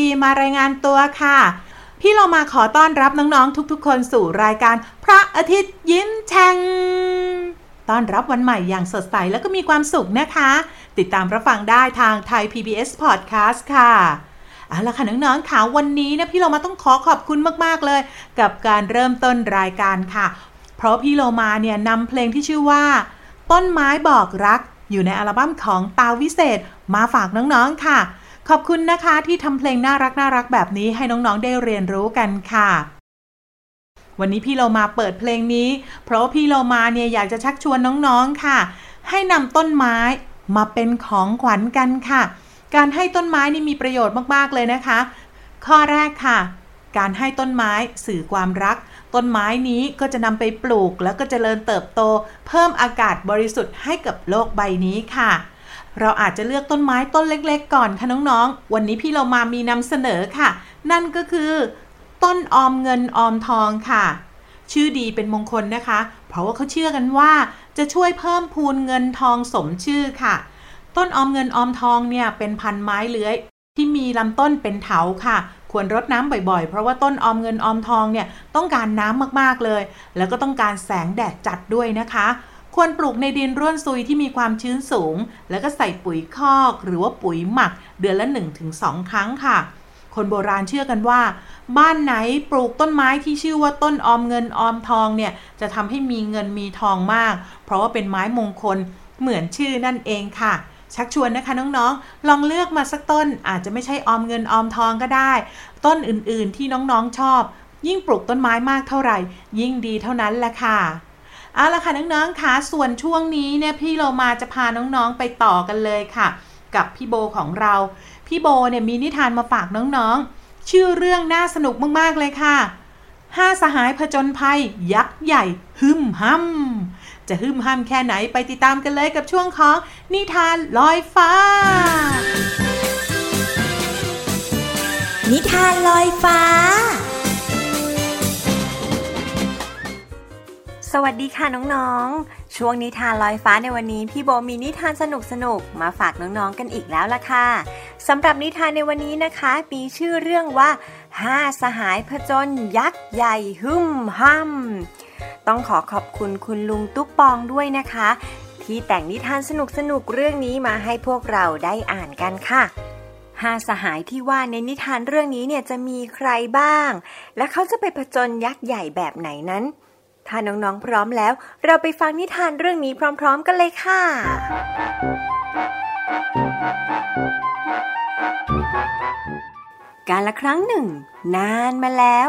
ดีมารายงานตัวค่ะ พี่เรามาขอต้อนรับน้องๆทุกๆ คนสู่รายการพระอาทิตย์ยิ้มแฉ่งต้อนรับวันใหม่อย่างสดใสแล้วก็มีความสุขนะคะ ติดตามรับฟังได้ทางไทย PBS Podcast ค่ะเอาละค่ะน้องๆค่ะวันนี้นะพี่เรามาต้องขอขอบคุณมากๆเลย กับการเริ่มต้นรายการค่ะ เพราะพี่โลมาเนี่ยนำเพลงที่ชื่อว่า ต้นไม้บอกรักอยู่ในอัลบั้มของตาวิเศษมาฝากน้องๆค่ะ ขอบคุณนะคะที่ทำเพลงน่ารักน่ารักแบบนี้ให้น้องๆได้เรียนรู้กันค่ะ วันนี้พี่เรามาเปิดเพลงนี้ เพราะาพี่เรามาเนี่ยอยากจะชักชวนน้องๆค่ะ ให้นำต้นไม้มาเป็นของขวัญกันค่ะ การให้ต้นไม้นี่มีประโยชน์มากๆเลยนะคะ ข้อแรกค่ะ การให้ต้นไม้สื่อความรัก ต้นไม้นี้ก็จะนำไปปลูกแล้วก็จเจริญเติบโต เพิ่มอากาศบริสุทธิ์ให้กับโลกใบนี้ค่ะ เราอาจจะเลือกต้นไม้ต้นเล็กๆ ก่อนค่ะน้องๆ วันนี้พี่เรามามีนำเสนอค่ะ นั่นก็คือ ต้นออมเงินออมทองค่ะ ชื่อดีเป็นมงคลนะคะ เพราะว่าเขาเชื่อกันว่า จะช่วยเพิ่มพูนเงินทองสมชื่อค่ะ ต้นออมเงินออมทองเนี่ยเป็นพันไม้เลื้อย ที่มีลำต้นเป็นเถาค่ะ ควรรดน้ำบ่อยๆ เพราะว่าต้นออมเงินออมทองเนี่ยต้องการน้ำมากๆเลย แล้วก็ต้องการแสงแดดจัดด้วยนะคะ ควรปลูกในดินร่วนซุยที่มีความชื้นสูง แล้วก็ใส่ปุ๋ยคอกหรือว่าปุ๋ยหมัก เดือนละ 1-2 ครั้งค่ะ คนโบราณเชื่อกันว่า บ้านไหนปลูกต้นไม้ที่ชื่อว่าต้นออมเงินออมทองเนี่ยจะทำให้มีเงินมีทองมาก เพราะว่าเป็นไม้มงคลเหมือนชื่อนั่นเองค่ะชักชวนนะคะน้องๆ ลองเลือกมาสักต้นอาจจะไม่ใช่ออมเงินออมทองก็ได้ ต้นอื่นๆที่น้องๆชอบ ยิ่งปลูกต้นไม้มากเท่าไหร่ ยิ่งดีเท่านั้นแหละค่ะ เอาละค่ะน้องๆค่ะส่วนช่วงนี้เนี่ยพี่เรามาจะพาน้องๆไปต่อกันเลยค่ะ กับพี่โบของเรา พี่โบเนี่ยมีนิทานมาฝากน้องๆ ชื่อเรื่องน่าสนุกมากๆเลยค่ะห้าสหายผจญภัย ยักษ์ใหญ่ หึมห้ำจะหึมห้ำแค่ไหนไปติดตามกันเลยกับช่วงของนิทานลอยฟ้า นิทานลอยฟ้า สวัสดีค่ะน้องๆ ช่วงนิทานลอยฟ้าในวันนี้พี่โบมีนิทานสนุกๆมาฝากน้องๆกันอีกแล้วล่ะค่ะสำหรับนิทานในวันนี้นะคะ มีชื่อเรื่องว่าห้าสหายผจญยักษ์ใหญ่หึมห้ำต้องขอขอบคุณคุณลุงตุ๊กปองด้วยนะคะ ที่แต่งนิทานสนุกสนุกเรื่องนี้มาให้พวกเราได้อ่านกันค่ะห้าสหายที่ว่าในนิทานเรื่องนี้เนี่ยจะมีใครบ้าง และเขาจะไปผจญยักษ์ใหญ่แบบไหนนั้น ถ้าน้องๆพร้อมแล้ว เราไปฟังนิทานเรื่องนี้พร้อม ๆ กันเลยค่ะ การละครั้งหนึ่ง นานมาแล้ว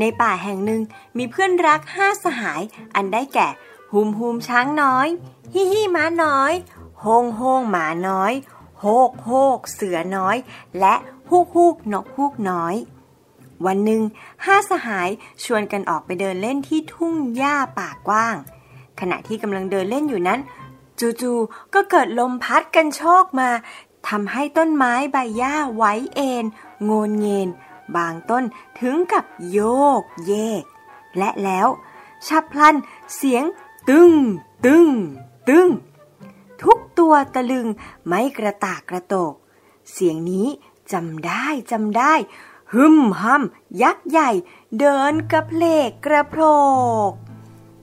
ในป่าแห่งหนึ่งมีเพื่อนรักห้าสหาย อันได้แก่ฮูมฮูมช้างน้อย ฮิฮิม้าน้อยโฮงโฮงหมาน้อย โฮกโฮกเสือน้อย และฮูกฮูกนกฮูกน้อย วันหนึ่งห้าสหายชวนกันออกไปเดินเล่นที่ทุ่งหญ้าป่ากว้าง ขณะที่กำลังเดินเล่นอยู่นั้น จู่ๆก็เกิดลมพัดกันโชกมาทำให้ต้นไม้ใบหญ้าไหวเอ็นโงนเงน บางต้นถึงกับโยกเยก และแล้วฉับพลันเสียงตึงตึงตึงทุกตัวตะลึงไม่กระตากกระโตก เสียงนี้จำได้จำได้ ฮึมฮัมยักษ์ใหญ่ เดินกระเพลกกระโพก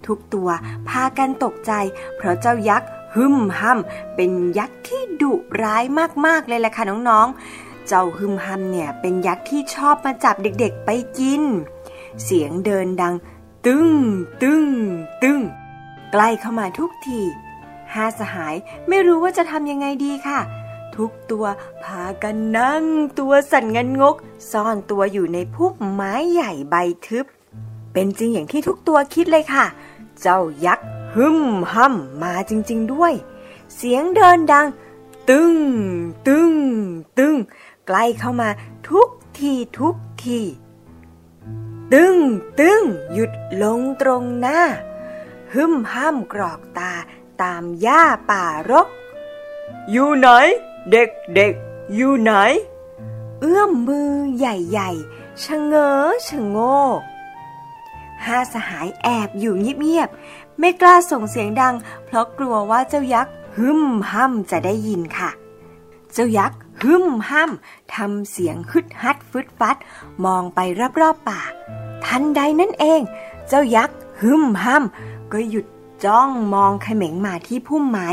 ทุกตัวพากันตกใจ เพราะเจ้ายักษ์ฮึมฮัมเป็นยักษ์ที่ดุร้ายมากๆเลยแหละค่ะน้องๆ เจ้าฮึมฮัมเนี่ยเป็นยักษ์ที่ชอบมาจับเด็กๆไปกิน เสียงเดินดัง ตึ้งตึ้งตึ้งใกล้เข้ามาทุกทีห้าสหายไม่รู้ว่าจะทำยังไงดีค่ะ ทุกตัวพากันนั่งตัวสั่นงันงก ซ่อนตัวอยู่ในพุ่มไม้ใหญ่ใบทึบ เป็นจริงอย่างที่ทุกตัวคิดเลยค่ะ เจ้ายักษ์ฮึมฮัมมาจริง ๆด้วย เสียงเดินดัง ตึงตึงตึงใกล้เข้ามาทุกทีทุกทีตึงตึงหยุดลงตรงหน้าฮึมห้ามกรอกตาตามหญ้าป่ารก อยู่ไหน เด็กเด็กอยู่ไหน เอื้อมมือใหญ่ๆชะเง้อชะโงกห้าสหายแอบอยู่เงียบๆ ไม่กล้าส่งเสียงดัง เพราะกลัวว่าเจ้ายักษ์ฮึมห้ำจะได้ยินค่ะ เจ้ายักษ์ฮึมห้ำทำเสียงฮึดฮัดฟึดฟัด มองไปรอบๆป่า ทันใดนั่นเอง เจ้ายักษ์ฮึมห้ำก็หยุดจ้องมองเขม็งมาที่พุ่มไม้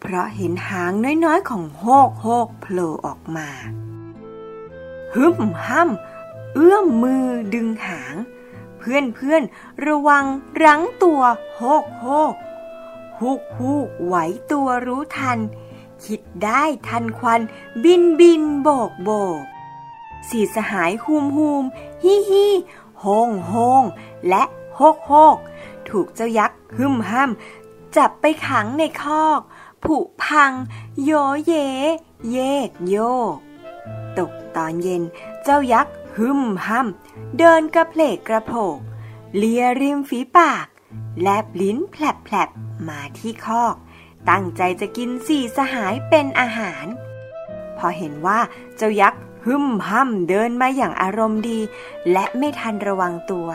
เพราะเห็นหางน้อยๆ ของโฮกโฮกโผล่ออกมาฮึมห้ำเอื้อมมือดึงหาง เพื่อนเพื่อนระวังรั้งตัวโฮกโฮกฮุกฮุกไหวตัวรู้ทัน คิดได้ทันควันบินบินโบกโบกสีสหายฮูมฮูมฮิฮิโฮงโฮงและโฮกโฮกถูกเจ้ายักษ์หึมห้ามจับไปขังในคอก ผุพัง โยเย เยกโยก ตกตอนเย็นเจ้ายักษ์หึมห้ำเดินกระเพลกกระโผก เลียริมฝีปาก แลบลิ้นแผลบแผลบมาที่คอก ตั้งใจจะกินสี่สหายเป็นอาหาร พอเห็นว่าเจ้ายักษ์หึมห้ำเดินมาอย่างอารมณ์ดี และไม่ทันระวังตัว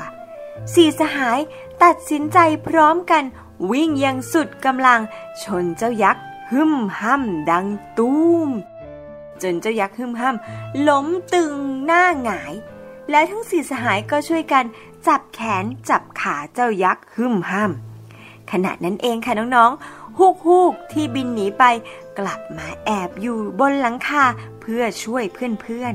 สี่สหายตัดสินใจพร้อมกัน วิ่งอย่างสุดกำลังชนเจ้ายักษ์หึมห้ำดังตูม จนเจ้ายักษ์หึมห้ำล้มตึงหน้าหงาย และทั้งสี่สหายก็ช่วยกันจับแขนจับขาเจ้ายักษ์หึมห้ำขณะนั้นเองค่ะน้องๆฮูกฮูกที่บินหนีไปกลับมาแอบอยู่บนหลังคาเพื่อช่วยเพื่อน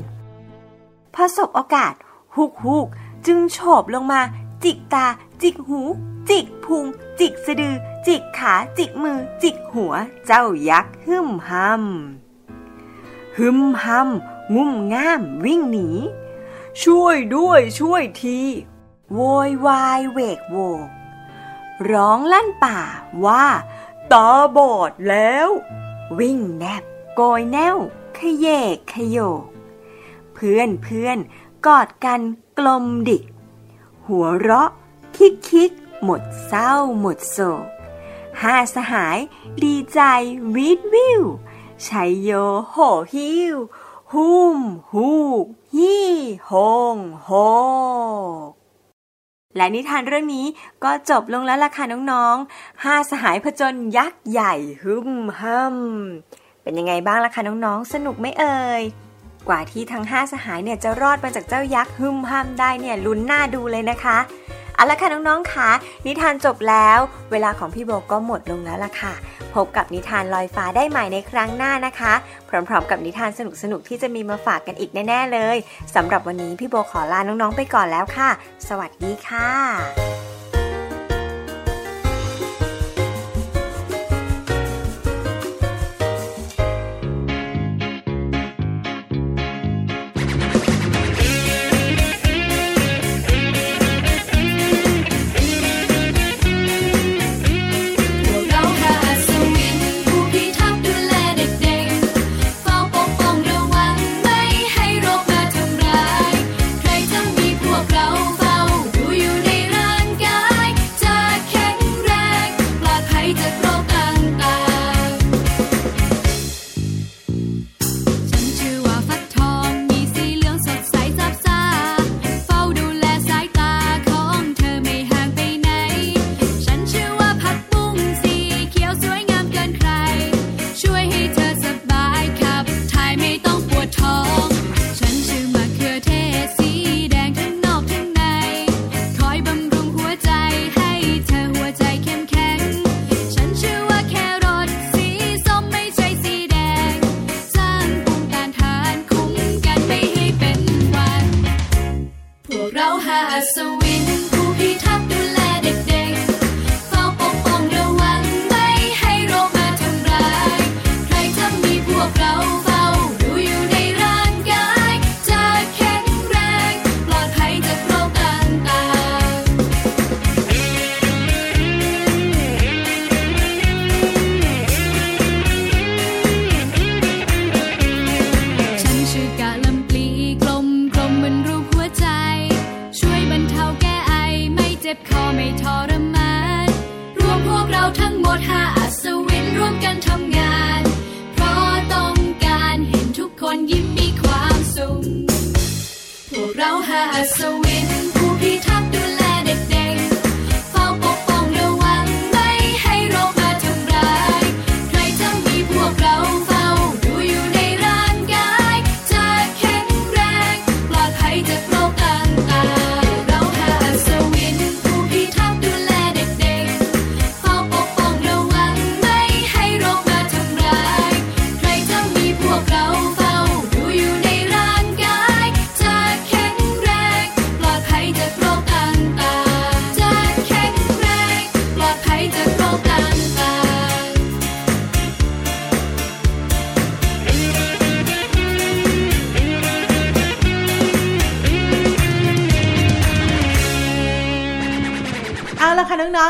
ๆพอสบโอกาสฮูกฮูกจึงโฉบลงมาจิกตา จิกหู จิกพุง จิกสะดือ จิกขา จิกมือ จิกหัว เจ้ายักษ์หึมห้ำหึมห้ำงุ่มง่าม วิ่งหนี ช่วยด้วยช่วยที โวยวายเวกโวก ร้องลั่นป่าว่าตาบอดแล้ว วิ่งแนบโกยแนวขยเยกขยโยก เพื่อนเพื่อนกอดกันกลมดิก หัวเราะ คิกคิกหมดเศร้าหมดโศกห้าสหายดีใจวิดวิวชัยโยโหฮิวฮุมฮูกฮีโฮงโฮและนิทานเรื่องนี้ก็จบลงแล้วล่ะค่ะน้องๆห้าสหายผจญยักษ์ใหญ่ฮึมฮัมเป็นยังไงบ้างล่ะคะน้องๆ สนุกไหมเอ่ย กว่าที่ทั้งห้าสหายเนี่ยจะรอดมาจากเจ้ายักษ์หึมห้ามได้เนี่ยลุ้นหน้าดูเลยนะคะ เอาละค่ะน้องๆคะนิทานจบแล้ว เวลาของพี่โบก็หมดลงแล้วล่ะค่ะ พบกับนิทานลอยฟ้าได้ใหม่ในครั้งหน้านะคะ พร้อมๆ กับนิทานสนุกๆที่จะมีมาฝากกันอีกแน่ๆเลยสำหรับวันนี้พี่โบขอลาน้องๆไปก่อนแล้วค่ะ สวัสดีค่ะ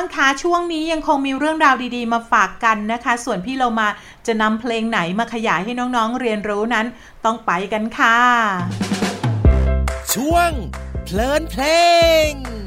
างคะช่วงนี้ยังคงมีเรื่องราวดีๆ มาฝากกันนะคะ ส่วนพี่เรามาจะนำเพลงไหนมาขยายให้น้องๆเรียนรู้นั้น ต้องไปกันค่ะ ช่วงเพลินเพลง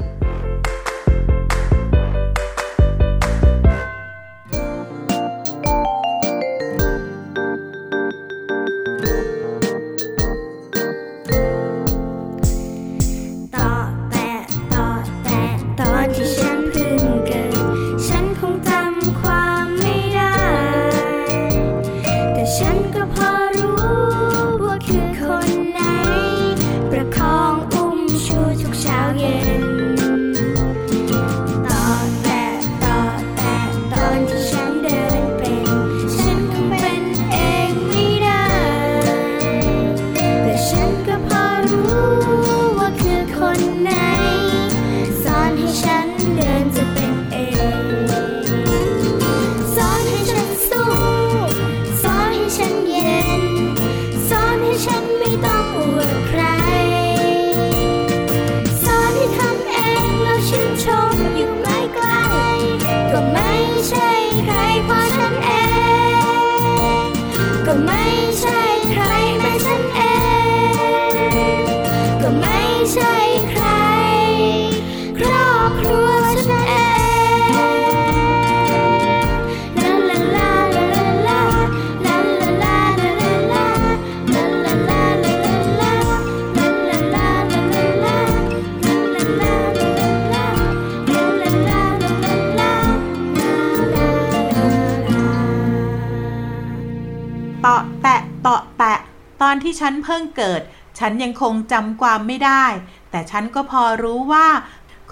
ฉันเพิ่งเกิด ฉันยังคงจำความไม่ได้ แต่ฉันก็พอรู้ว่า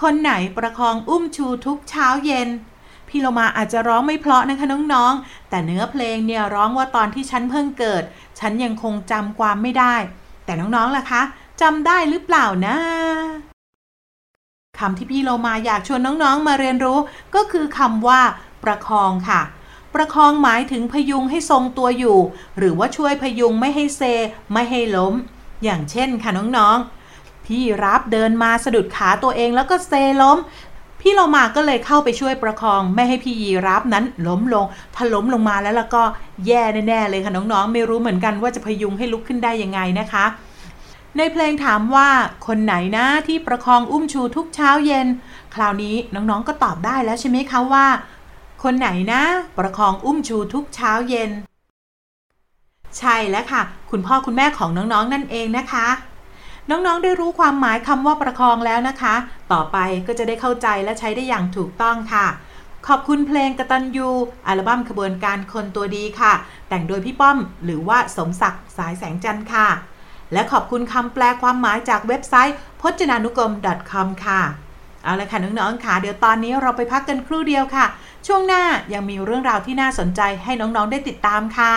คนไหนประคองอุ้มชูทุกเช้าเย็น พี่โลมาอาจจะร้องไม่เพราะนะคะน้องๆ แต่เนื้อเพลงเนี่ยร้องว่าตอนที่ฉันเพิ่งเกิด ฉันยังคงจำความไม่ได้ แต่น้องๆล่ะคะจำได้หรือเปล่านะคำที่พี่โลมาอยากชวนน้องๆมาเรียนรู้ ก็คือคำว่า ประคองค่ะ ประคองหมายถึงพยุงให้ทรงตัวอยู่ หรือว่าช่วยพยุงไม่ให้เซ ไม่ให้ล้ม อย่างเช่นค่ะน้องๆ พี่รับเดินมาสะดุดขาตัวเองแล้วก็เซล้ม พี่เรามาก็เลยเข้าไปช่วยประคอง ไม่ให้พี่ยีรับนั้นล้มลง ถ้าล้มลงมาแล้วแล้วก็แย่แน่ๆเลยค่ะน้องๆ ไม่รู้เหมือนกันว่าจะพยุงให้ลุกขึ้นได้ยังไงนะคะในเพลงถามว่าคนไหนนะที่ประคองอุ้มชูทุกเช้าเย็น คราวนี้น้องๆก็ตอบได้แล้วใช่ไหมคะว่า คนไหนนะ ประคองอุ้มชูทุกเช้าเย็น ใช่แล้วค่ะ คุณพ่อคุณแม่ของน้องๆนั่นเองนะคะ น้องๆได้รู้ความหมายคำว่าประคองแล้วนะคะ ต่อไปก็จะได้เข้าใจและใช้ได้อย่างถูกต้องค่ะ ขอบคุณเพลงกระตันยูอัลบั้มขบวนการคนตัวดีค่ะ แต่งโดยพี่ป้อม หรือว่าสมศักดิ์สายแสงจันทร์ค่ะ และขอบคุณคำแปลความหมายจากเว็บไซต์พจนานุกรม .com ค่ะ เอาละค่ะน้องๆค่ะเดี๋ยวตอนนี้เราไปพักกันครู่เดียวค่ะ ช่วงหน้ายังมีเรื่องราวที่น่าสนใจให้น้องๆได้ติดตามค่ะ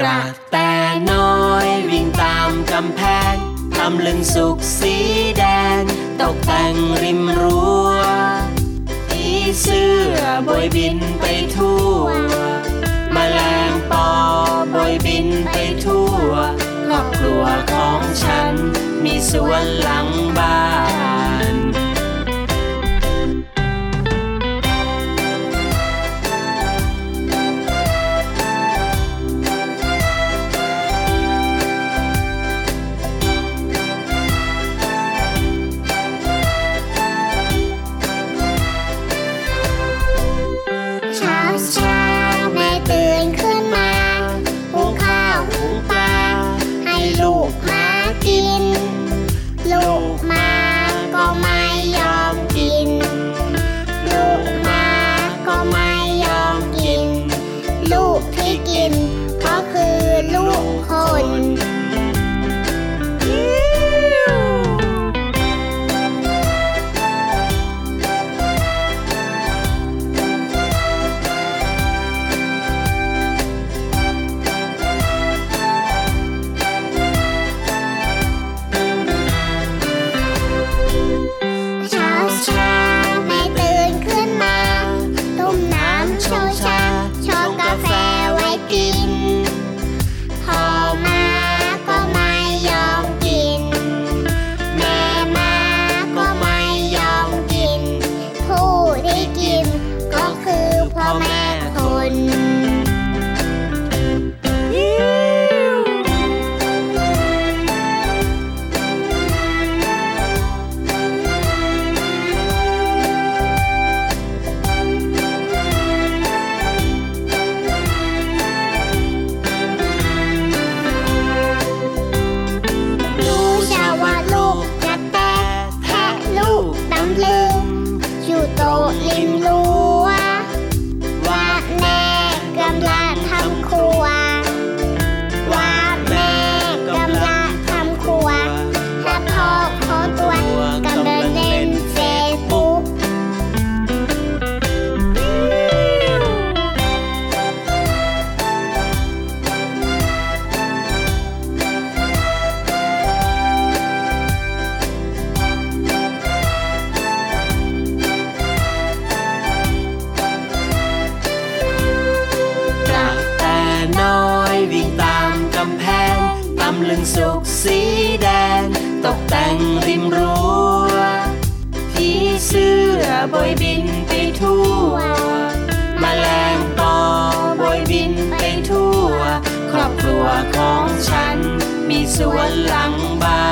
กระแตน้อยวิ่งตามกำแพง ทำลึงสุกสีแดง ตกแต่งริมรั้วผีเสื้อบอยบินไปทั่วมแมลงปอบอยบินไปทั่ว ครอบครัวของฉันมีสวนหลัง บอยบินไปทั่วมแมลงปอบอยบินไปทั่ว ครอบครัวของฉัน มีสวนหลังบ้า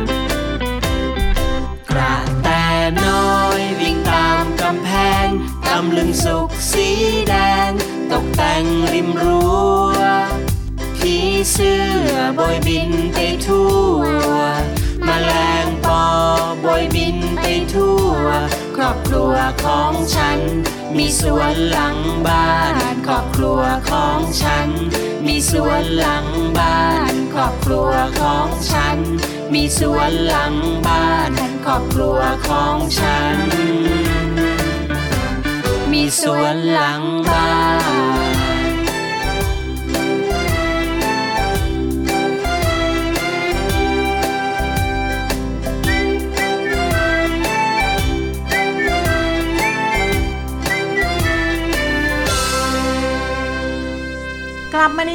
นกระแตน้อยวิ่งตามกำแพงตำลึงสุกสีแดง ตกแต่งริมรั้วผีเสื้อบอยบินไปทั่วมแมลงปอบอยบินไปทั่ว อบครัวของฉัน มีสวนหลังบ้านครอบครัวของฉัน มีสวนหลังบ้านครอบครัวของฉัน มีสวนหลังบ้านครอบครัวของฉัน มีสวนหลังบ้าน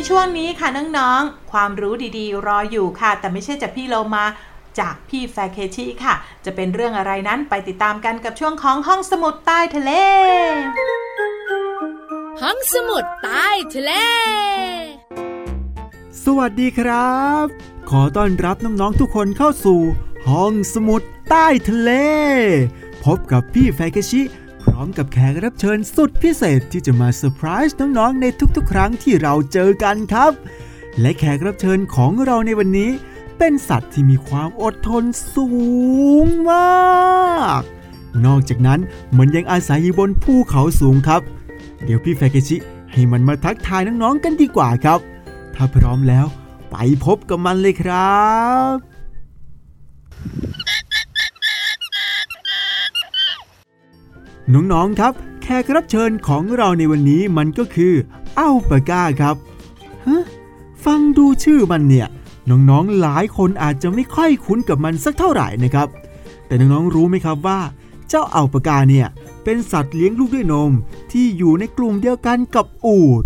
ช่วงนี้ค่ะน้องๆ ความรู้ดีๆ รออยู่ค่ะ แต่ไม่ใช่จากพี่โลมาจากพี่แฟเคชิค่ะ จะเป็นเรื่องอะไรนั้นไปติดตามกันกับช่วงของห้องสมุดใต้ทะเล ห้องสมุดใต้ทะเล สวัสดีครับ ขอต้อนรับน้องๆทุกคนเข้าสู่ ห้องสมุดใต้ทะเล พบกับพี่แฟกชิพ ร้อมกับแขกรับเชิญสุดพิเศษที่จะมาเซอร์ไพรส์น้องๆในทุกๆ ครั้งที่เราเจอกันครับ และแขกรับเชิญของเราในวันนี้ เป็นสัตว์ที่มีความอดทนสูงมาก นอกจากนั้นมันยังอาศัยอยู่บนภูเขาสูงครับ เดี๋ยวพี่แฟกชิให้มันมาทักทายน้องๆกันดีกว่าครับ ถ้าพร้อมแล้วไปพบกับมันเลยครับ น้องๆครับ แขกรับเชิญของเราในวันนี้มันก็คืออัลปาก้าครับฮะฟังดูชื่อมันเนี่ย น้องๆหลายคนอาจจะไม่ค่อยคุ้นกับมันสักเท่าไหร่นะครับ แต่น้องๆรู้ไหมครับว่า เจ้าอัลปาก้าเนี่ยเป็นสัตว์เลี้ยงลูกด้วยนม ที่อยู่ในกลุ่มเดียวกันกับอูฐ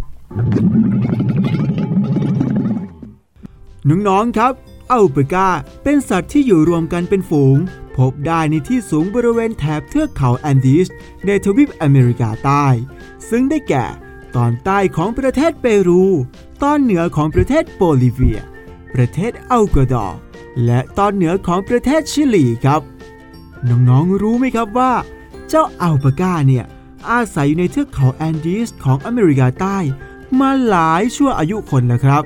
น้องๆครับอัลปาก้าเป็นสัตว์ที่อยู่รวมกันเป็นฝูง พบได้ในที่สูงบริเวณแถบเทือกเขาแอนดีสในทวีปอเมริกาใต้ ซึ่งได้แก่ ตอนใต้ของประเทศเปรู ตอนเหนือของประเทศโบลิเวีย ประเทศอัลกวาดอร์และตอนเหนือของประเทศชิลีครับ น้องๆรู้ไหมครับว่า เจ้าอัลปาก้าเนี่ยอาศัยอยู่ในเทือกเขาแอนดีสของอเมริกาใต้ มาหลายชั่วอายุคนแล้วครับ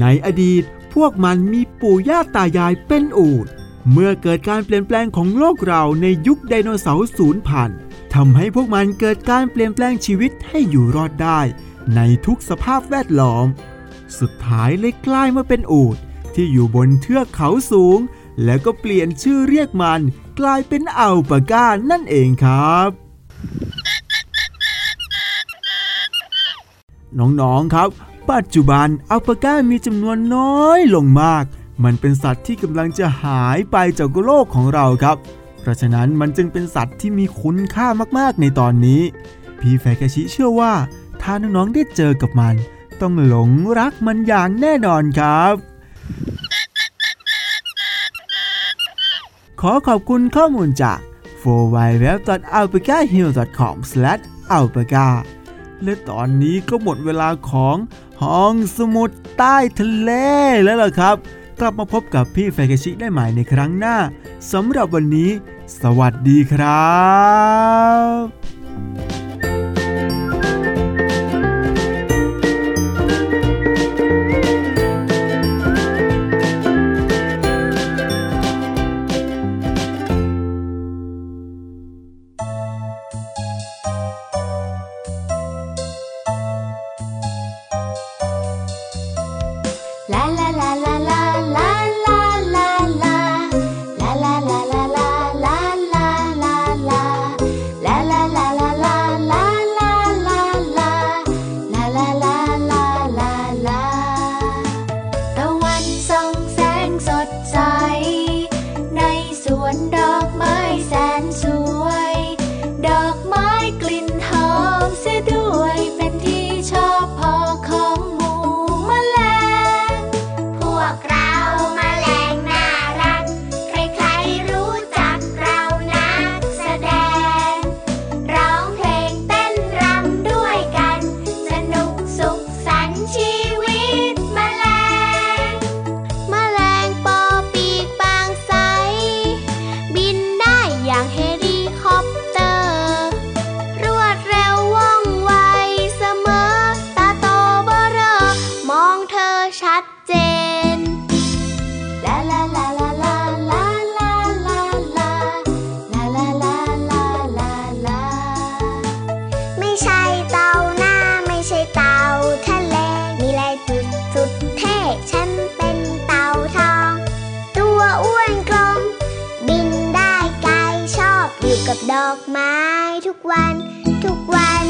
ในอดีตพวกมันมีปู่ย่าตายายเป็นอูฐ เมื่อเกิดการเปลี่ยนแปลงของโลกเราในยุคไดโนเสาร์สูญพันธุ์ทำให้พวกมันเกิดการเปลี่ยนแปลงชีวิตให้อยู่รอดได้ ในทุกสภาพแวดล้อม สุดท้ายเลยกลายมาเป็นอูฐที่อยู่บนเทือกเขาสูง แล้วก็เปลี่ยนชื่อเรียกมัน กลายเป็นอัลปาก้านั่นเองครับ น้องๆครับ ปัจจุบันอัลปาก้ามีจำนวนน้อยลงมาก มันเป็นสัตว์ที่กำลังจะหายไปจากโลกของเราครับ เพราะฉะนั้นมันจึงเป็นสัตว์ที่มีคุณค่ามากๆในตอนนี้ พี่แฟคาชิเชื่อว่า ถ้าน้องๆได้เจอกับมัน ต้องหลงรักมันอย่างแน่นอนครับขอขอบคุณข้อมูลจาก w w w a l p a c a h i l l c o m a l p a c a และตอนนี้ก็หมดเวลาของห้องสมุดใต้ทะเลแล้วล่ะครับ กลับมาพบกับพี่แฟกชิได้ใหม่ในครั้งหน้าสำหรับวันนี้ สวัสดีครับ La la อกไม้ทุกวัน ทุกวัน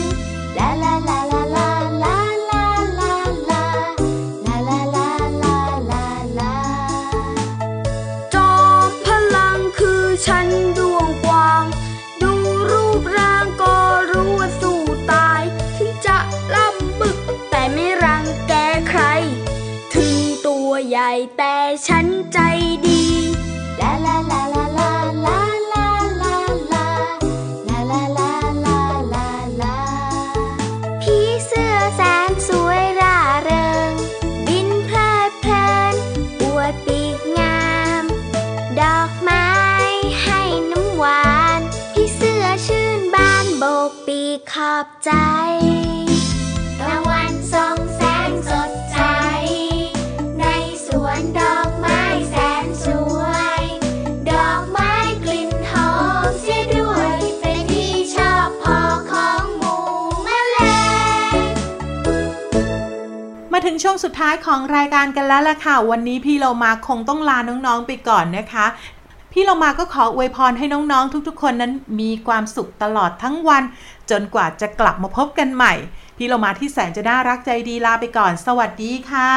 ลาลาลาลาลาลาลาลาลาลาลาลาลาลาลาจอมพลังคือฉันดวงกวาง ดูรูปร่างก็รู้ว่าสู้ตาย ถึงจะลำบึก แต่ไม่รังแกใคร ถึงตัวใหญ่แต่ฉันใจ ขอบใจตะวันส่องแสงสดใส ในสวนดอกไม้แสนสวย ดอกไม้กลิ่นหอมเสียด้วย เป็นที่ชอบพอของหมู่แมลง มาถึงช่วงสุดท้ายของรายการกันแล้วล่ะค่ะ วันนี้พี่เรามาคงต้องลาน้องๆไปก่อนนะคะ พี่เรามาก็ขออวยพรให้น้องๆ ทุกๆ คนนั้นมีความสุขตลอดทั้งวัน จนกว่าจะกลับมาพบกันใหม่ พี่เรามาที่แสนจะน่ารักใจดีลาไปก่อน สวัสดีค่ะ